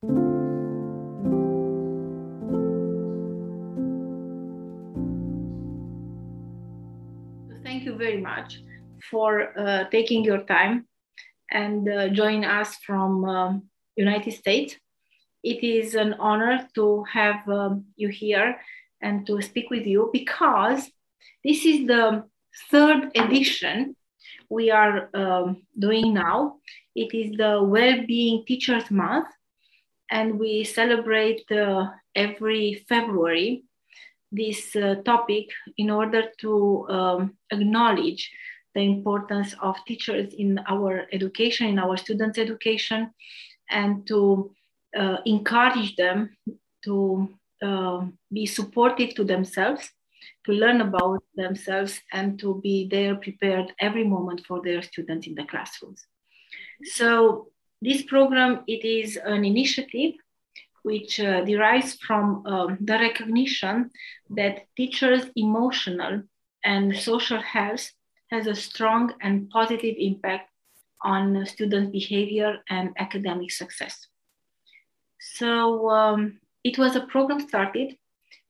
Thank you very much for uh, taking your time and uh, join us from um, United States. It is an honor to have um, you here and to speak with you because this is the third edition we are um, doing now. It is the Well-Being Teachers Month, and we celebrate every February this uh, topic in order to um, acknowledge the importance of teachers in our education, in our students' education, and to uh, encourage them to uh, be supportive to themselves, to learn about themselves, and to be there prepared every moment for their students in the classrooms. So this program, it is an initiative which uh, derives from um, the recognition that teachers' emotional and social health has a strong and positive impact on student behavior and academic success. So um, it was a program started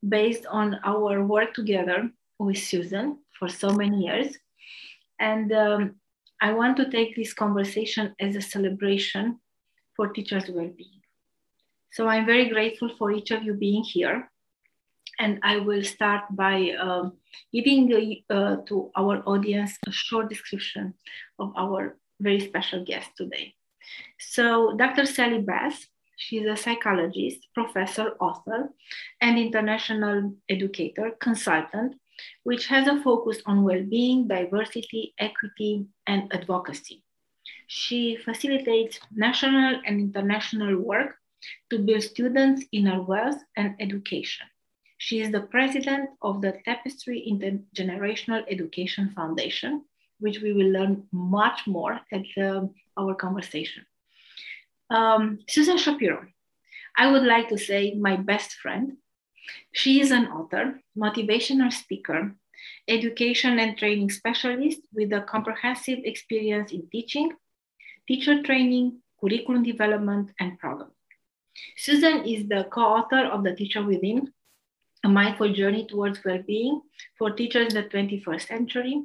based on our work together with Susan for so many years. And um, I want to take this conversation as a celebration for teachers' well-being. So I'm very grateful for each of you being here. And I will start by uh, giving uh, to our audience a short description of our very special guest today. So Dr. Sally Baas, she's a psychologist, professor, author, and international educator, consultant, which has a focus on well-being, diversity, equity, and advocacy. She facilitates national and international work to build students' inner wealth and education. She is the president of the Tapestry Intergenerational Education Foundation, which we will learn much more at um, our conversation. Um, Susan Shapiro, I would like to say my best friend. She is an author, motivational speaker, education and training specialist with a comprehensive experience in teaching, teacher training, curriculum development, and programming. Susan is the co-author of The Teacher Within, a mindful journey towards well-being for teachers in the 21st century,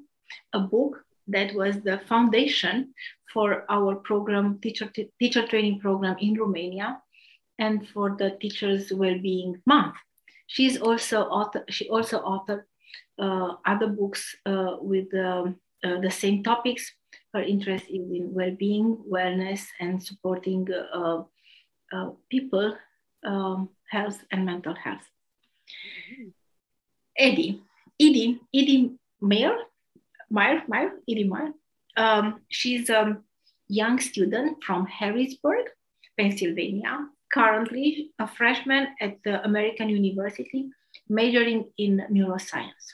a book that was the foundation for our program, teacher, teacher training program in Romania, and for the Teachers Wellbeing Month. She's also author, she also authored uh, other books uh, with um, uh, the same topics. Her interest is in well-being, wellness, and supporting uh, uh, people, um, health, and mental health. Eddie, Edie, Edie Mayer, Meyer, Meyer, Edie Meyer. Um, she's a young student from Harrisburg, Pennsylvania, currently a freshman at the American University, majoring in neuroscience.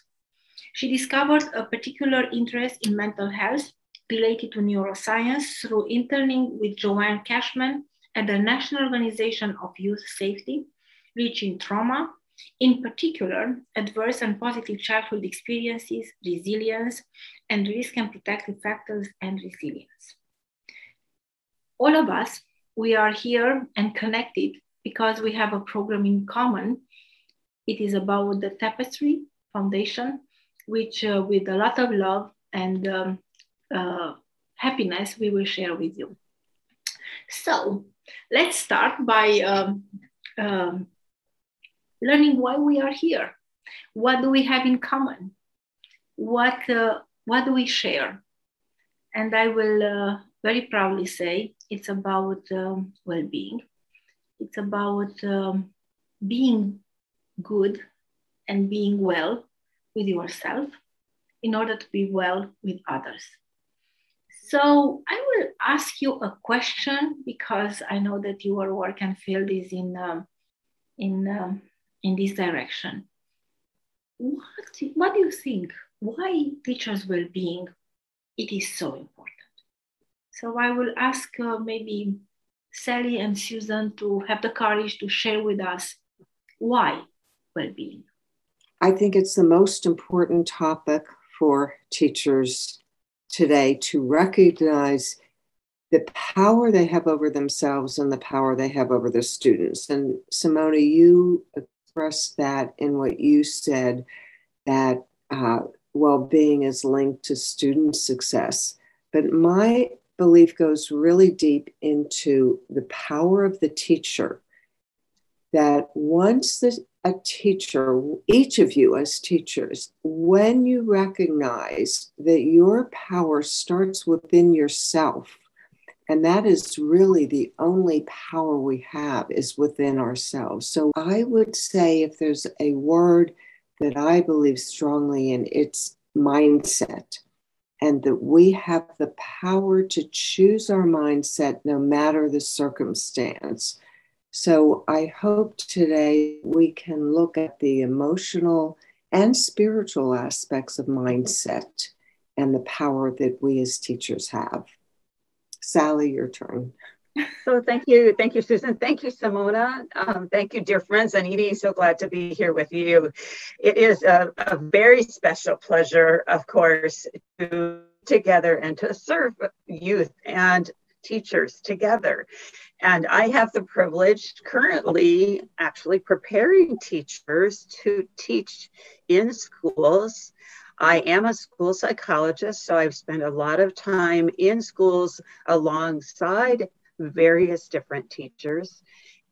She discovered a particular interest in mental health related to neuroscience through interning with Joanne Cashman at the National Organization of Youth Safety, reaching trauma, in particular, adverse and positive childhood experiences, resilience, and risk and protective factors and resilience. All of us, we are here and connected because we have a program in common. It is about the Tapestry Foundation, which uh, with a lot of love and um, uh, happiness, we will share with you. So let's start by um, um, learning why we are here. What do we have in common? What, uh, what do we share? And I will uh, very proudly say it's about um, well being, it's about um, being good and being well with yourself in order to be well with others. So I will ask you a question because I know that your work and field is in um, in um, in this direction. What, what do you think? Why teachers' well-being it is so important? So I will ask uh, maybe Sally and Susan to have the courage to share with us why well-being. I think it's the most important topic for teachers today to recognize the power they have over themselves and the power they have over their students. And Simona, you expressed that in what you said that uh, well being is linked to student success. But my belief goes really deep into the power of the teacher. That once the, a teacher, each of you as teachers, when you recognize that your power starts within yourself, and that is really the only power we have is within ourselves. So I would say if there's a word that I believe strongly in, it's mindset and that we have the power to choose our mindset no matter the circumstance. So I hope today we can look at the emotional and spiritual aspects of mindset and the power that we as teachers have. Sally, your turn. So thank you, thank you, Susan. Thank you, Simona. Um, thank you, dear friends. And Edie, so glad to be here with you. It is a, a very special pleasure, of course, to together and to serve youth and teachers together. And I have the privilege currently actually preparing teachers to teach in schools. I am a school psychologist, so I've spent a lot of time in schools alongside various different teachers.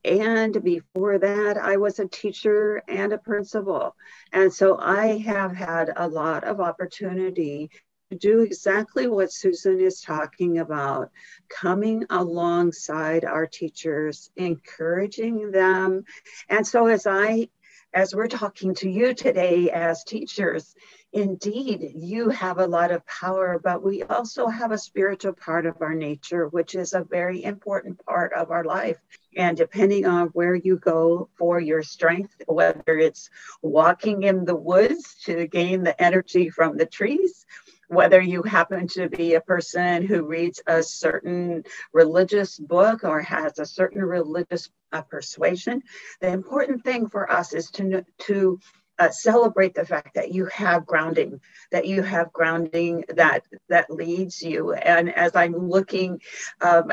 And before that, I was a teacher and a principal. And so I have had a lot of opportunity to do exactly what Susan is talking about coming alongside our teachers, encouraging them. And so, as I as we're talking to you today as teachers, indeed, you have a lot of power, but we also have a spiritual part of our nature, which is a very important part of our life. And depending on where you go for your strength, whether it's walking in the woods to gain the energy from the trees, whether you happen to be a person who reads a certain religious book or has a certain religious uh, persuasion, the important thing for us is to, to uh, celebrate the fact that you have grounding, that you have grounding that that leads you. And as I'm looking um,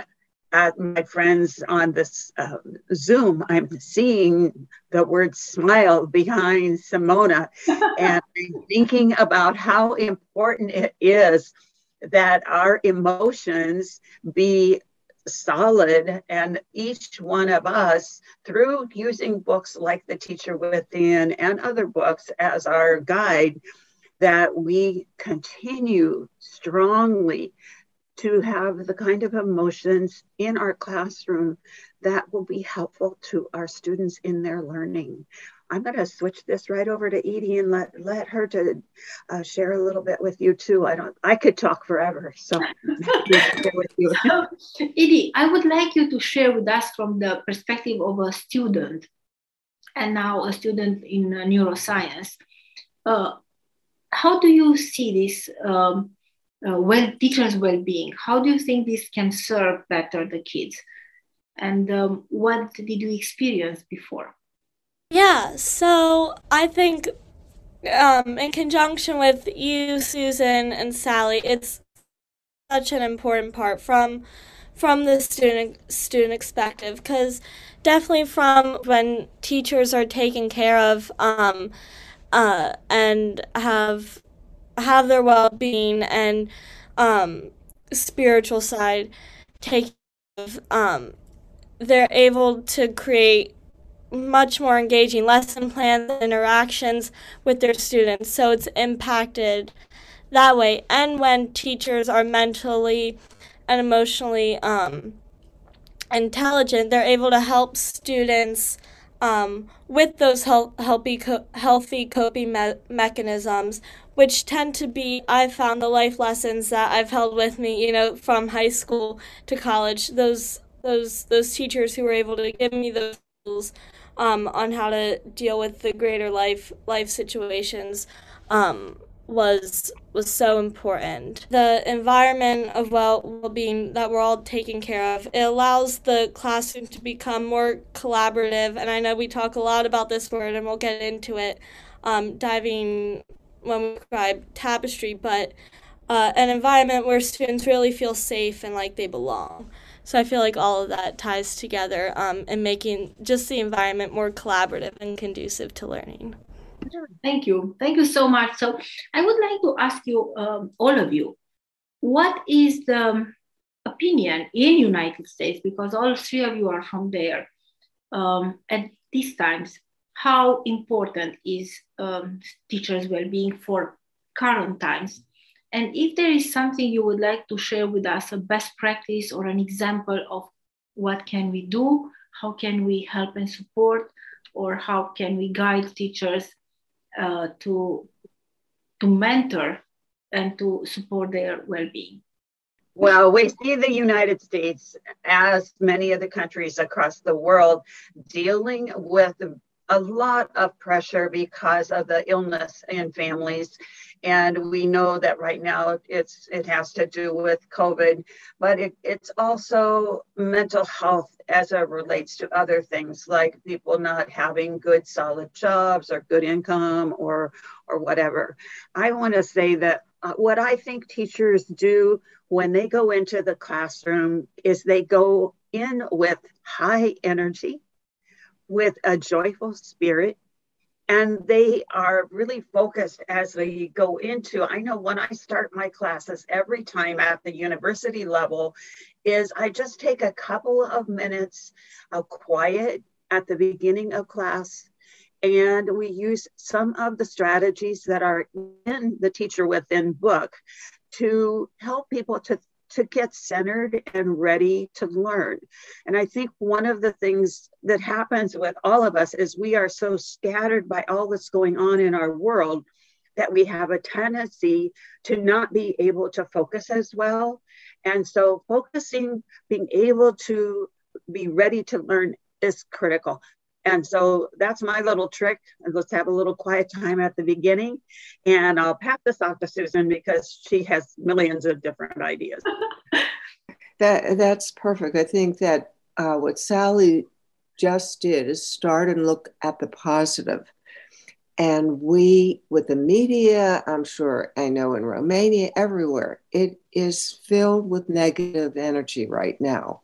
at my friends on this uh, Zoom, I'm seeing the word smile behind Simona. and thinking about how important it is that our emotions be solid and each one of us through using books like the teacher within and other books as our guide that we continue strongly to have the kind of emotions in our classroom that will be helpful to our students in their learning. I'm going to switch this right over to Edie and let let her to uh, share a little bit with you too. I don't. I could talk forever. So, so, Edie, I would like you to share with us from the perspective of a student, and now a student in uh, neuroscience. Uh, how do you see this? Um, uh, well teachers well-being how do you think this can serve better the kids and um, what did you experience before yeah so i think um, in conjunction with you susan and sally it's such an important part from from the student student perspective because definitely from when teachers are taken care of um, uh, and have have their well being and um, spiritual side taken um, they're able to create much more engaging lesson plans and interactions with their students so it's impacted that way and when teachers are mentally and emotionally um, intelligent they're able to help students um, with those healthy, healthy coping me- mechanisms which tend to be I've found the life lessons that I've held with me, you know, from high school to college. Those those those teachers who were able to give me those tools um, on how to deal with the greater life life situations um, was was so important. The environment of well well-being that we're all taking care of, it allows the classroom to become more collaborative. And I know we talk a lot about this word, and we'll get into it, um, diving when we describe tapestry, but uh, an environment where students really feel safe and like they belong. So I feel like all of that ties together um, and making just the environment more collaborative and conducive to learning. Thank you. Thank you so much. So I would like to ask you, um, all of you, what is the opinion in United States, because all three of you are from there, um, at these times, how important is um, teachers' well-being for current times? And if there is something you would like to share with us, a best practice or an example of what can we do, how can we help and support, or how can we guide teachers uh, to to mentor and to support their well-being? Well, we see the United States, as many of the countries across the world, dealing with a lot of pressure because of the illness in families and we know that right now it's it has to do with covid but it, it's also mental health as it relates to other things like people not having good solid jobs or good income or or whatever. I want to say that uh, what i think teachers do when they go into the classroom is they go in with high energy with a joyful spirit and they are really focused as they go into i know when i start my classes every time at the university level is i just take a couple of minutes of quiet at the beginning of class. And we use some of the strategies that are in the teacher within book to help people to to get centered and ready to learn. And I think one of the things that happens with all of us is we are so scattered by all that's going on in our world that we have a tendency to not be able to focus as well. And so, focusing, being able to be ready to learn is critical. And so that's my little trick. Let's have a little quiet time at the beginning. And I'll pass this off to Susan because she has millions of different ideas. that that's perfect. I think that uh, what Sally just did is start and look at the positive. And we, with the media, I'm sure I know in Romania, everywhere, it is filled with negative energy right now.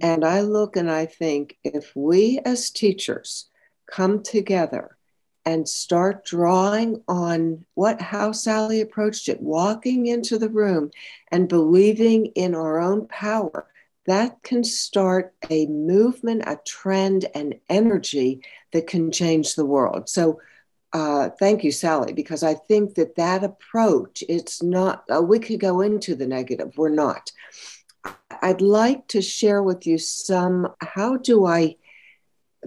And I look and I think if we as teachers come together and start drawing on what how Sally approached it, walking into the room and believing in our own power, that can start a movement, a trend, and energy that can change the world. So, uh, thank you, Sally, because I think that that approach, it's not, uh, we could go into the negative, we're not. I'd like to share with you some how do I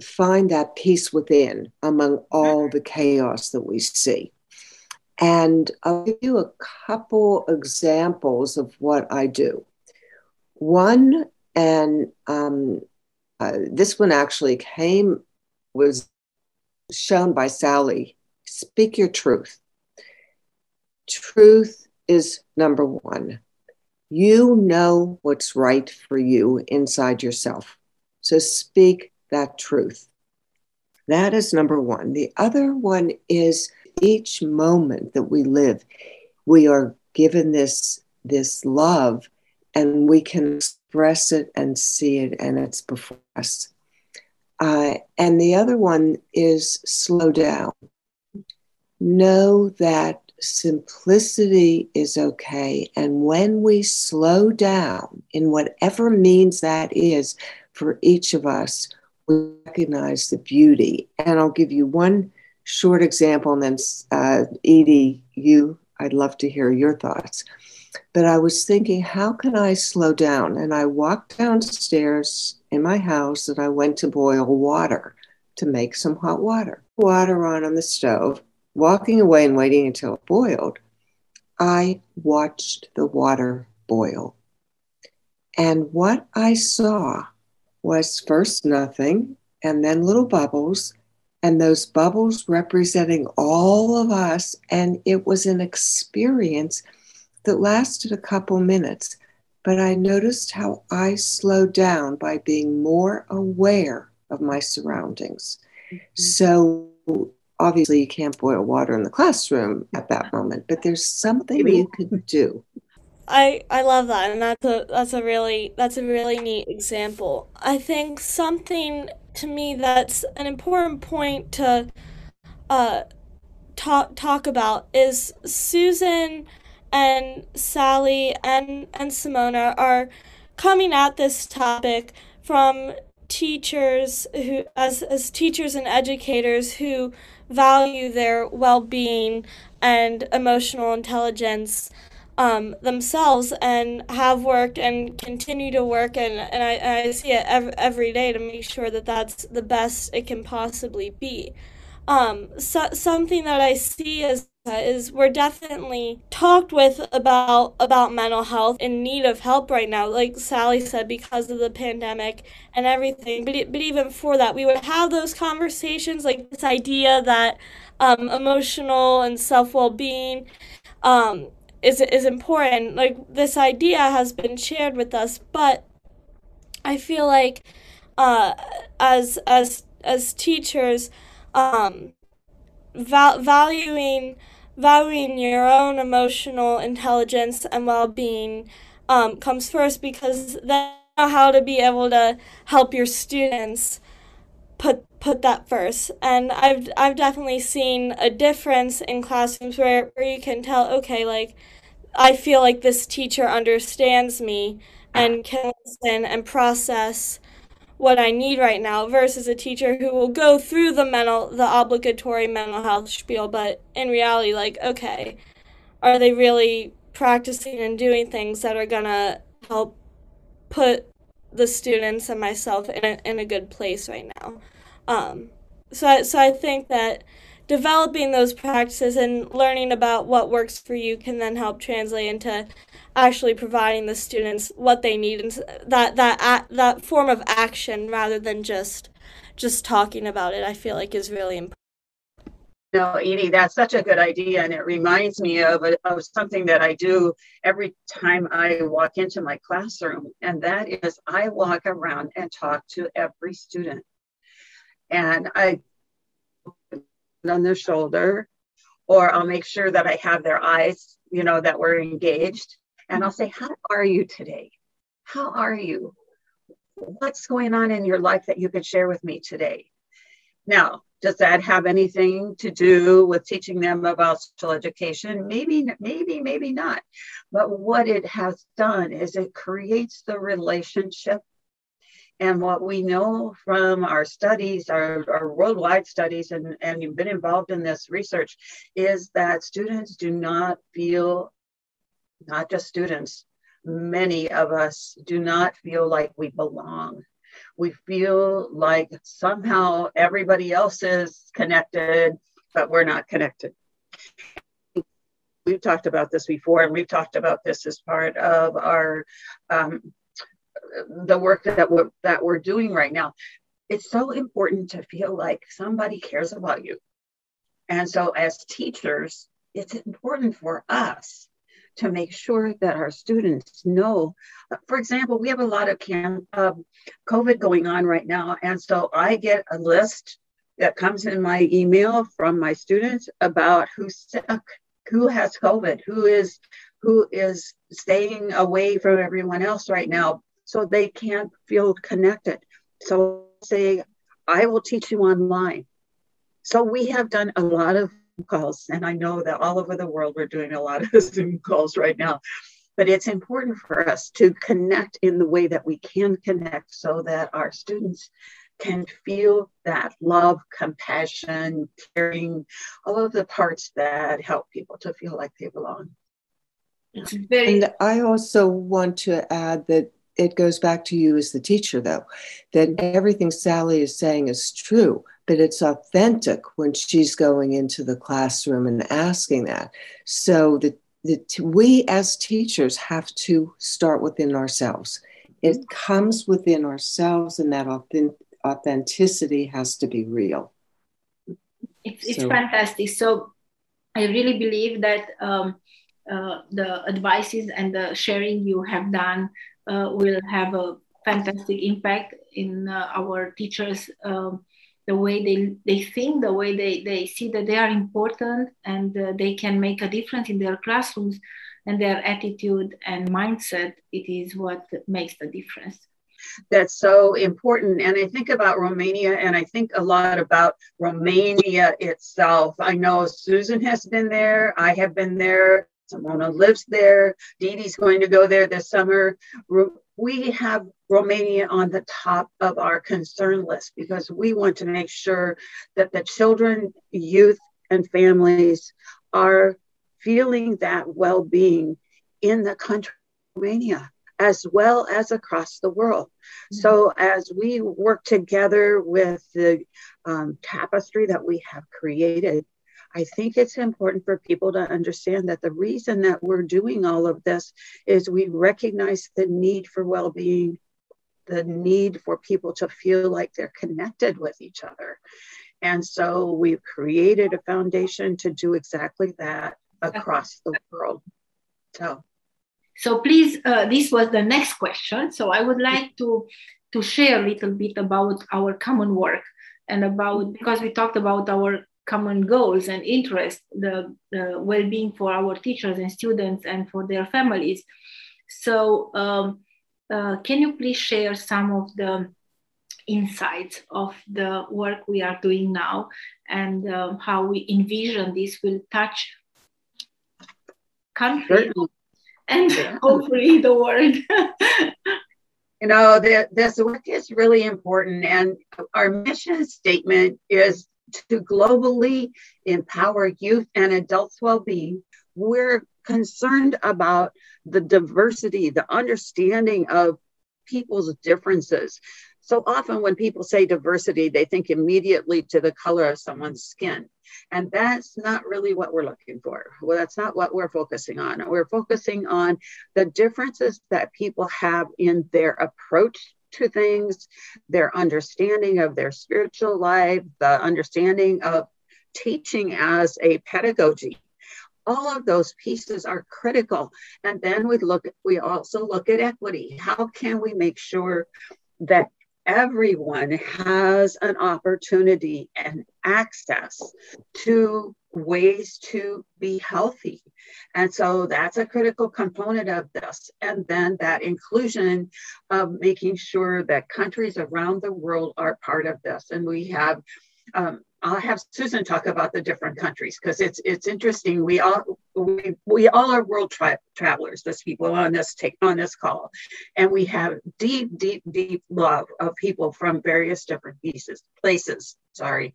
find that peace within among all the chaos that we see. And I'll give you a couple examples of what I do. One, and um, uh, this one actually came, was shown by Sally speak your truth. Truth is number one. You know what's right for you inside yourself. So speak that truth. That is number one. The other one is each moment that we live, we are given this, this love and we can express it and see it, and it's before us. Uh, and the other one is slow down. Know that simplicity is okay. And when we slow down, in whatever means that is for each of us, we recognize the beauty. And I'll give you one short example, and then uh, Edie, you, I'd love to hear your thoughts. But I was thinking, how can I slow down? And I walked downstairs in my house and I went to boil water to make some hot water. Water on on the stove walking away and waiting until it boiled, I watched the water boil. And what I saw was first nothing, and then little bubbles, and those bubbles representing all of us. And it was an experience that lasted a couple minutes. But I noticed how I slowed down by being more aware of my surroundings. Mm-hmm. So obviously you can't boil water in the classroom at that moment, but there's something you could do. I, I love that and that's a that's a really that's a really neat example. I think something to me that's an important point to uh, talk talk about is Susan and Sally and and Simona are coming at this topic from teachers who as as teachers and educators who value their well-being and emotional intelligence um, themselves and have worked and continue to work and, and I, I see it every, every day to make sure that that's the best it can possibly be. Um, so, something that I see is is we're definitely talked with about about mental health in need of help right now like sally said because of the pandemic and everything. But, but even for that we would have those conversations like this idea that um, emotional and self-well-being um, is, is important. Like this idea has been shared with us but i feel like uh, as as as teachers um, val- valuing valuing your own emotional intelligence and well-being um, comes first because then how to be able to help your students put put that first. And i've i've definitely seen a difference in classrooms where, where you can tell okay like i feel like this teacher understands me and can listen and process what I need right now versus a teacher who will go through the mental the obligatory mental health spiel but in reality like okay are they really practicing and doing things that are going to help put the students and myself in a, in a good place right now? Um, so I, so I think that developing those practices and learning about what works for you can then help translate into actually providing the students what they need and that that that form of action rather than just just talking about it i feel like is really important no, Edie, that's such a good idea. And it reminds me of, of something that I do every time I walk into my classroom. And that is I walk around and talk to every student. And I on their shoulder, or I'll make sure that I have their eyes, you know, that we're engaged and I'll say, How are you today? How are you? What's going on in your life that you could share with me today? Now, does that have anything to do with teaching them about special education? Maybe, maybe, maybe not. But what it has done is it creates the relationship. And what we know from our studies, our, our worldwide studies, and, and you've been involved in this research, is that students do not feel not just students, many of us do not feel like we belong. We feel like somehow everybody else is connected, but we're not connected. We've talked about this before, and we've talked about this as part of our um, the work that we're that we're doing right now. It's so important to feel like somebody cares about you. And so as teachers, it's important for us to make sure that our students know. For example, we have a lot of camp, uh, COVID going on right now. And so I get a list that comes in my email from my students about who's sick, who has COVID, who is who is staying away from everyone else right now so they can't feel connected. So say, I will teach you online. So we have done a lot of calls. And I know that all over the world, we're doing a lot of Zoom calls right now. But it's important for us to connect in the way that we can connect so that our students can feel that love, compassion, caring, all of the parts that help people to feel like they belong. And I also want to add that it goes back to you as the teacher, though, that everything Sally is saying is true but it's authentic when she's going into the classroom and asking that. So the, the we as teachers have to start within ourselves. It comes within ourselves, and that authentic, authenticity has to be real. It's, it's so. fantastic. So I really believe that um, uh, the advices and the sharing you have done will have a fantastic impact in uh, our teachers' um, the way they, they think, the way they, they see that they are important and uh, they can make a difference in their classrooms and their attitude and mindset, it is what makes the difference. That's so important. And I think about Romania and I think a lot about Romania itself. I know Susan has been there, I have been there, Simona lives there, Dee Dee's going to go there this summer. We have Romania on the top of our concern list because we want to make sure that the children, youth, and families are feeling that well being in the country of Romania as well as across the world. Mm-hmm. So, as we work together with the um, tapestry that we have created, I think it's important for people to understand that the reason that we're doing all of this is we recognize the need for well being, the need for people to feel like they're connected with each other. And so we've created a foundation to do exactly that across the world. So, so please, uh, this was the next question. So I would like to to share a little bit about our common work and about because we talked about our common goals and interests, the, the well-being for our teachers and students and for their families. So um, uh, can you please share some of the insights of the work we are doing now and uh, how we envision this will touch country and hopefully the world. you know, the, this work is really important, and our mission statement is to globally empower youth and adults' well being. We're concerned about the diversity, the understanding of people's differences. So often, when people say diversity, they think immediately to the color of someone's skin. And that's not really what we're looking for. Well, that's not what we're focusing on. We're focusing on the differences that people have in their approach to things, their understanding of their spiritual life, the understanding of teaching as a pedagogy. All of those pieces are critical. And then we look we also look at equity. How can we make sure that everyone has an opportunity and access to ways to be healthy. And so that's a critical component of this. And then that inclusion of making sure that countries around the world are part of this. And we have um, I'll have Susan talk about the different countries because it's it's interesting. We all we, we all are world tra- travelers. This people on this take on this call, and we have deep, deep, deep love of people from various different pieces, places. Sorry,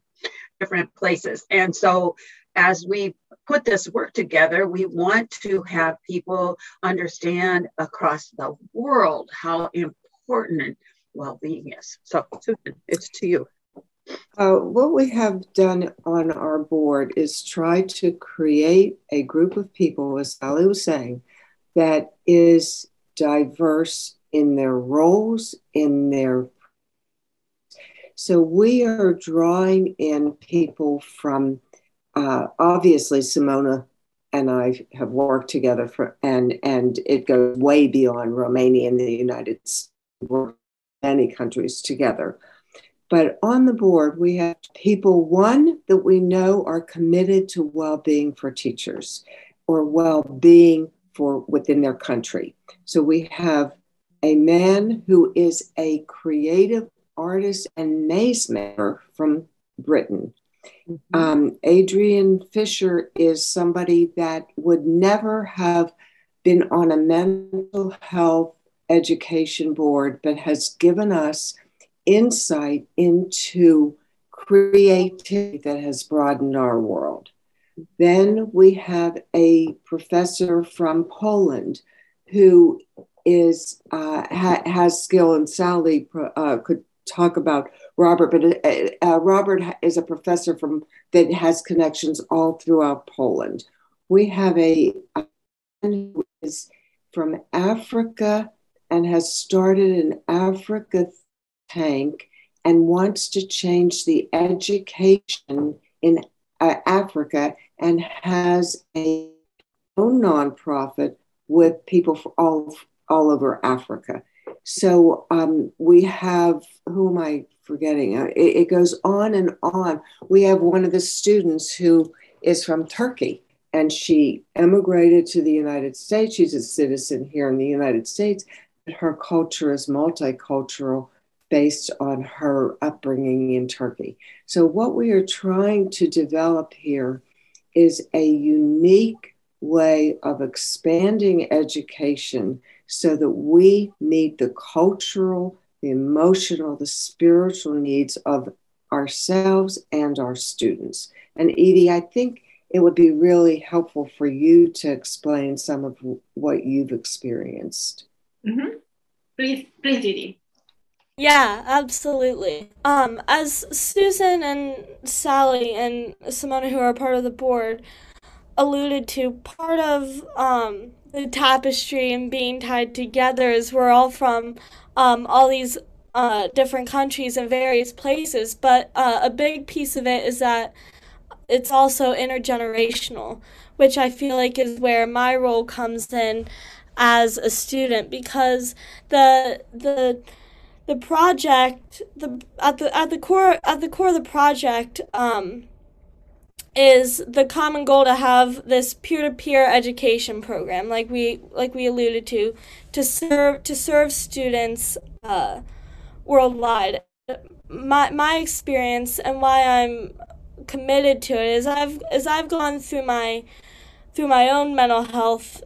different places. And so, as we put this work together, we want to have people understand across the world how important well-being is. So, Susan, it's to you. Uh, what we have done on our board is try to create a group of people, as Sally was saying, that is diverse in their roles, in their. So we are drawing in people from, uh, obviously, Simona and I have worked together for, and and it goes way beyond Romania and the United States. many countries together but on the board, we have people, one, that we know are committed to well being for teachers or well being for within their country. So we have a man who is a creative artist and maze maker from Britain. Mm-hmm. Um, Adrian Fisher is somebody that would never have been on a mental health education board, but has given us insight into creativity that has broadened our world. Then we have a professor from Poland who is uh, ha- has skill, and Sally uh, could talk about Robert, but uh, uh, Robert is a professor from that has connections all throughout Poland. We have a who is from Africa and has started an Africa tank and wants to change the education in uh, Africa and has a own nonprofit with people all all over Africa. So um, we have, who am I forgetting? Uh, it, it goes on and on. We have one of the students who is from Turkey and she emigrated to the United States. She's a citizen here in the United States. Her culture is multicultural based on her upbringing in Turkey. So, what we are trying to develop here is a unique way of expanding education so that we meet the cultural, the emotional, the spiritual needs of ourselves and our students. And Edie, I think it would be really helpful for you to explain some of what you've experienced. Mm-hmm. Please, please, Edie. Yeah, absolutely. Um, as Susan and Sally and Simona, who are part of the board, alluded to, part of um, the tapestry and being tied together is we're all from um, all these uh, different countries and various places, but uh, a big piece of it is that it's also intergenerational, which I feel like is where my role comes in as a student because the the the project the at the at the core at the core of the project um, is the common goal to have this peer-to-peer education program like we like we alluded to to serve to serve students uh, worldwide. My my experience and why I'm committed to it is I've as I've gone through my through my own mental health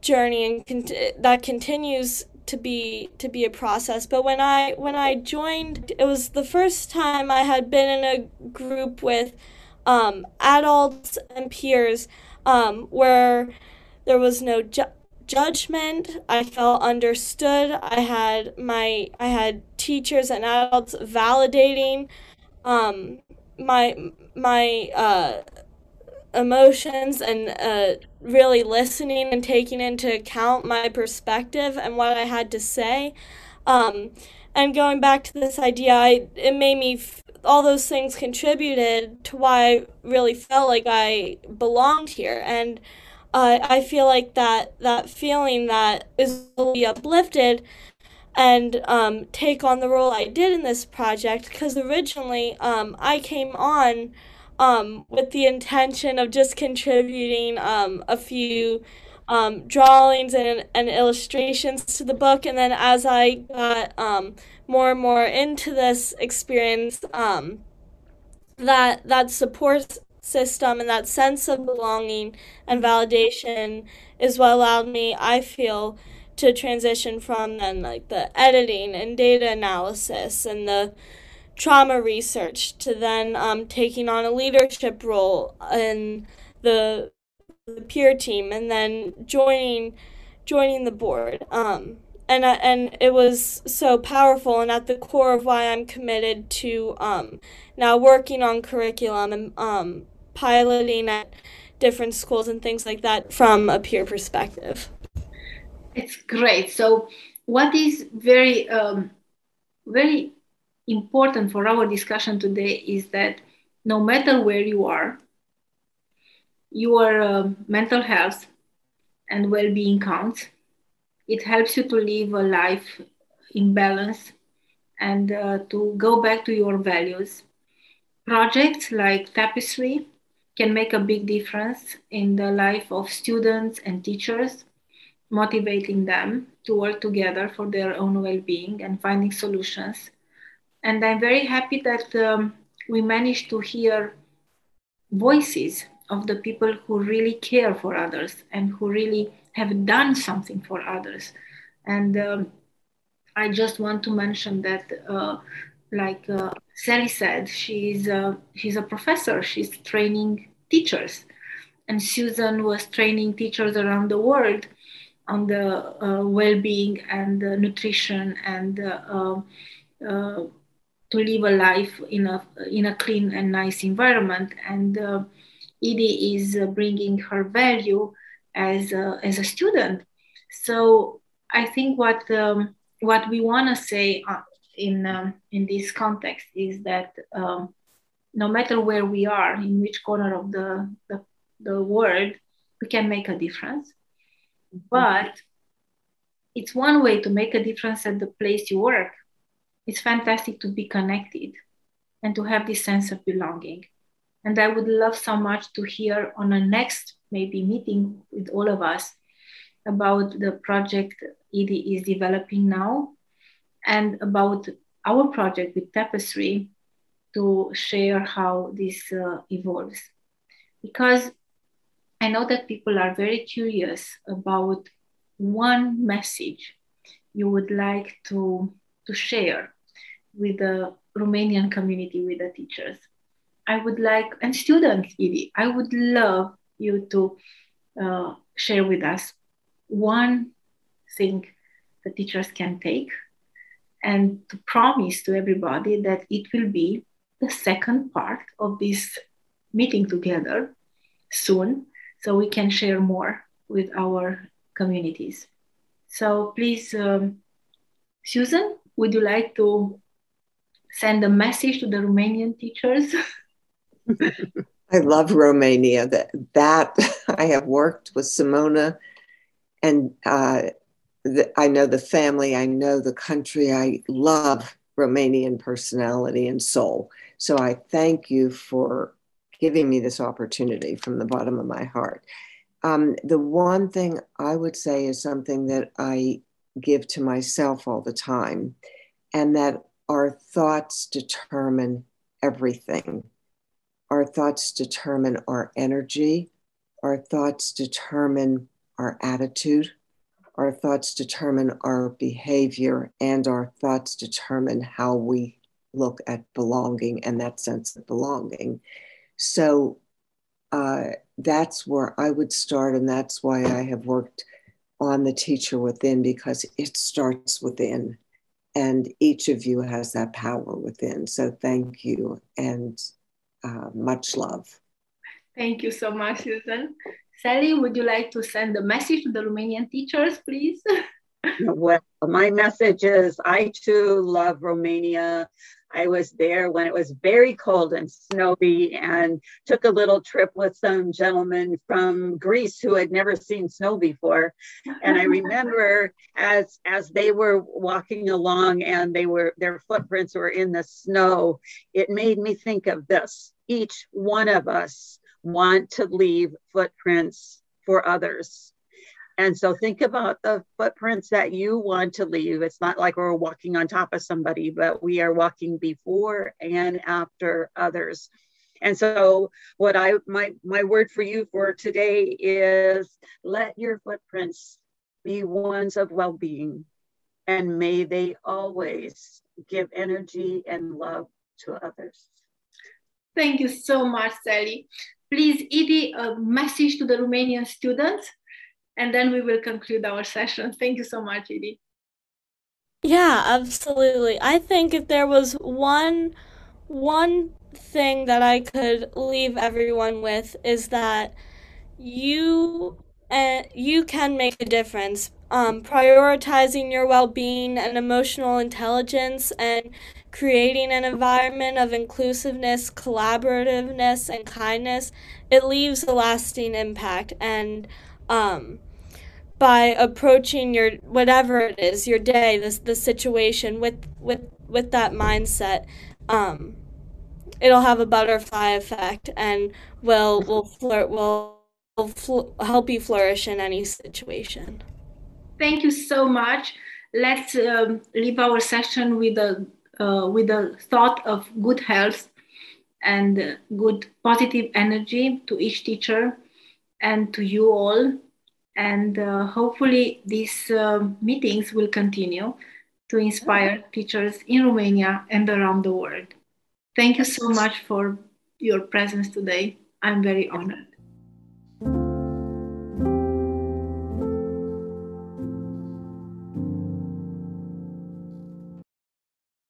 journey and that continues to be to be a process. But when I when I joined it was the first time I had been in a group with um, adults and peers um, where there was no ju- judgment. I felt understood. I had my I had teachers and adults validating um, my my uh, emotions and uh, really listening and taking into account my perspective and what I had to say. Um, and going back to this idea, I, it made me, f- all those things contributed to why I really felt like I belonged here. And uh, I feel like that, that feeling that is really uplifted and um, take on the role I did in this project because originally um, I came on um, with the intention of just contributing um, a few um, drawings and, and illustrations to the book. And then as I got um, more and more into this experience, um, that that support system and that sense of belonging and validation is what allowed me, I feel, to transition from then like the editing and data analysis and the trauma research to then um, taking on a leadership role in the, the peer team and then joining joining the board um, and and it was so powerful and at the core of why I'm committed to um, now working on curriculum and um, piloting at different schools and things like that from a peer perspective. It's great. So, what is very, um, very important for our discussion today is that no matter where you are, your uh, mental health and well being counts. It helps you to live a life in balance and uh, to go back to your values. Projects like Tapestry can make a big difference in the life of students and teachers motivating them to work together for their own well-being and finding solutions. And I'm very happy that um, we managed to hear voices of the people who really care for others and who really have done something for others. And um, I just want to mention that, uh, like uh, Sally said, she's a, she's a professor. She's training teachers, and Susan was training teachers around the world on the uh, well-being and the nutrition and uh, uh, to live a life in a in a clean and nice environment. And uh, Edie is bringing her value as a, as a student. So I think what um, what we want to say uh, in um, in this context is that um, no matter where we are, in which corner of the, the, the world, we can make a difference but it's one way to make a difference at the place you work. It's fantastic to be connected and to have this sense of belonging. And I would love so much to hear on a next maybe meeting with all of us about the project Edie is developing now and about our project with Tapestry to share how this uh, evolves. Because I know that people are very curious about one message you would like to, to share with the Romanian community, with the teachers. I would like, and students, Edie, I would love you to uh, share with us one thing the teachers can take and to promise to everybody that it will be the second part of this meeting together soon so we can share more with our communities. So please, um, Susan, would you like to send a message to the Romanian teachers? I love Romania. That that I have worked with Simona, and uh, the, I know the family. I know the country. I love Romanian personality and soul. So I thank you for giving me this opportunity from the bottom of my heart. Um, the one thing I would say is something that I give to myself all the time, and that our thoughts determine everything. Our thoughts determine our energy, our thoughts determine our attitude, our thoughts determine our behavior, and our thoughts determine how we look at belonging and that sense of belonging. So uh, that's where I would start, and that's why I have worked on the teacher within because it starts within, and each of you has that power within. So thank you and uh, much love. Thank you so much, Susan. Sally, would you like to send a message to the Romanian teachers, please? well, my message is I too love Romania. I was there when it was very cold and snowy and took a little trip with some gentlemen from Greece who had never seen snow before. And I remember as as they were walking along and they were their footprints were in the snow, it made me think of this. Each one of us want to leave footprints for others. And so think about the footprints that you want to leave. It's not like we're walking on top of somebody, but we are walking before and after others. And so what I my my word for you for today is let your footprints be ones of well-being and may they always give energy and love to others. Thank you so much, Sally. Please, Edie, a message to the Romanian students and then we will conclude our session. Thank you so much, Edie. Yeah, absolutely. I think if there was one one thing that I could leave everyone with is that you uh, you can make a difference. Um, prioritizing your well-being and emotional intelligence and creating an environment of inclusiveness, collaborativeness, and kindness, it leaves a lasting impact. And um, by approaching your whatever it is, your day, this the situation with with with that mindset, um, it'll have a butterfly effect and will will flirt will, will fl- help you flourish in any situation. Thank you so much. Let's um, leave our session with a uh, with a thought of good health and good positive energy to each teacher and to you all and uh, hopefully, these uh, meetings will continue to inspire teachers in Romania and around the world. Thank you so much for your presence today. I'm very honored.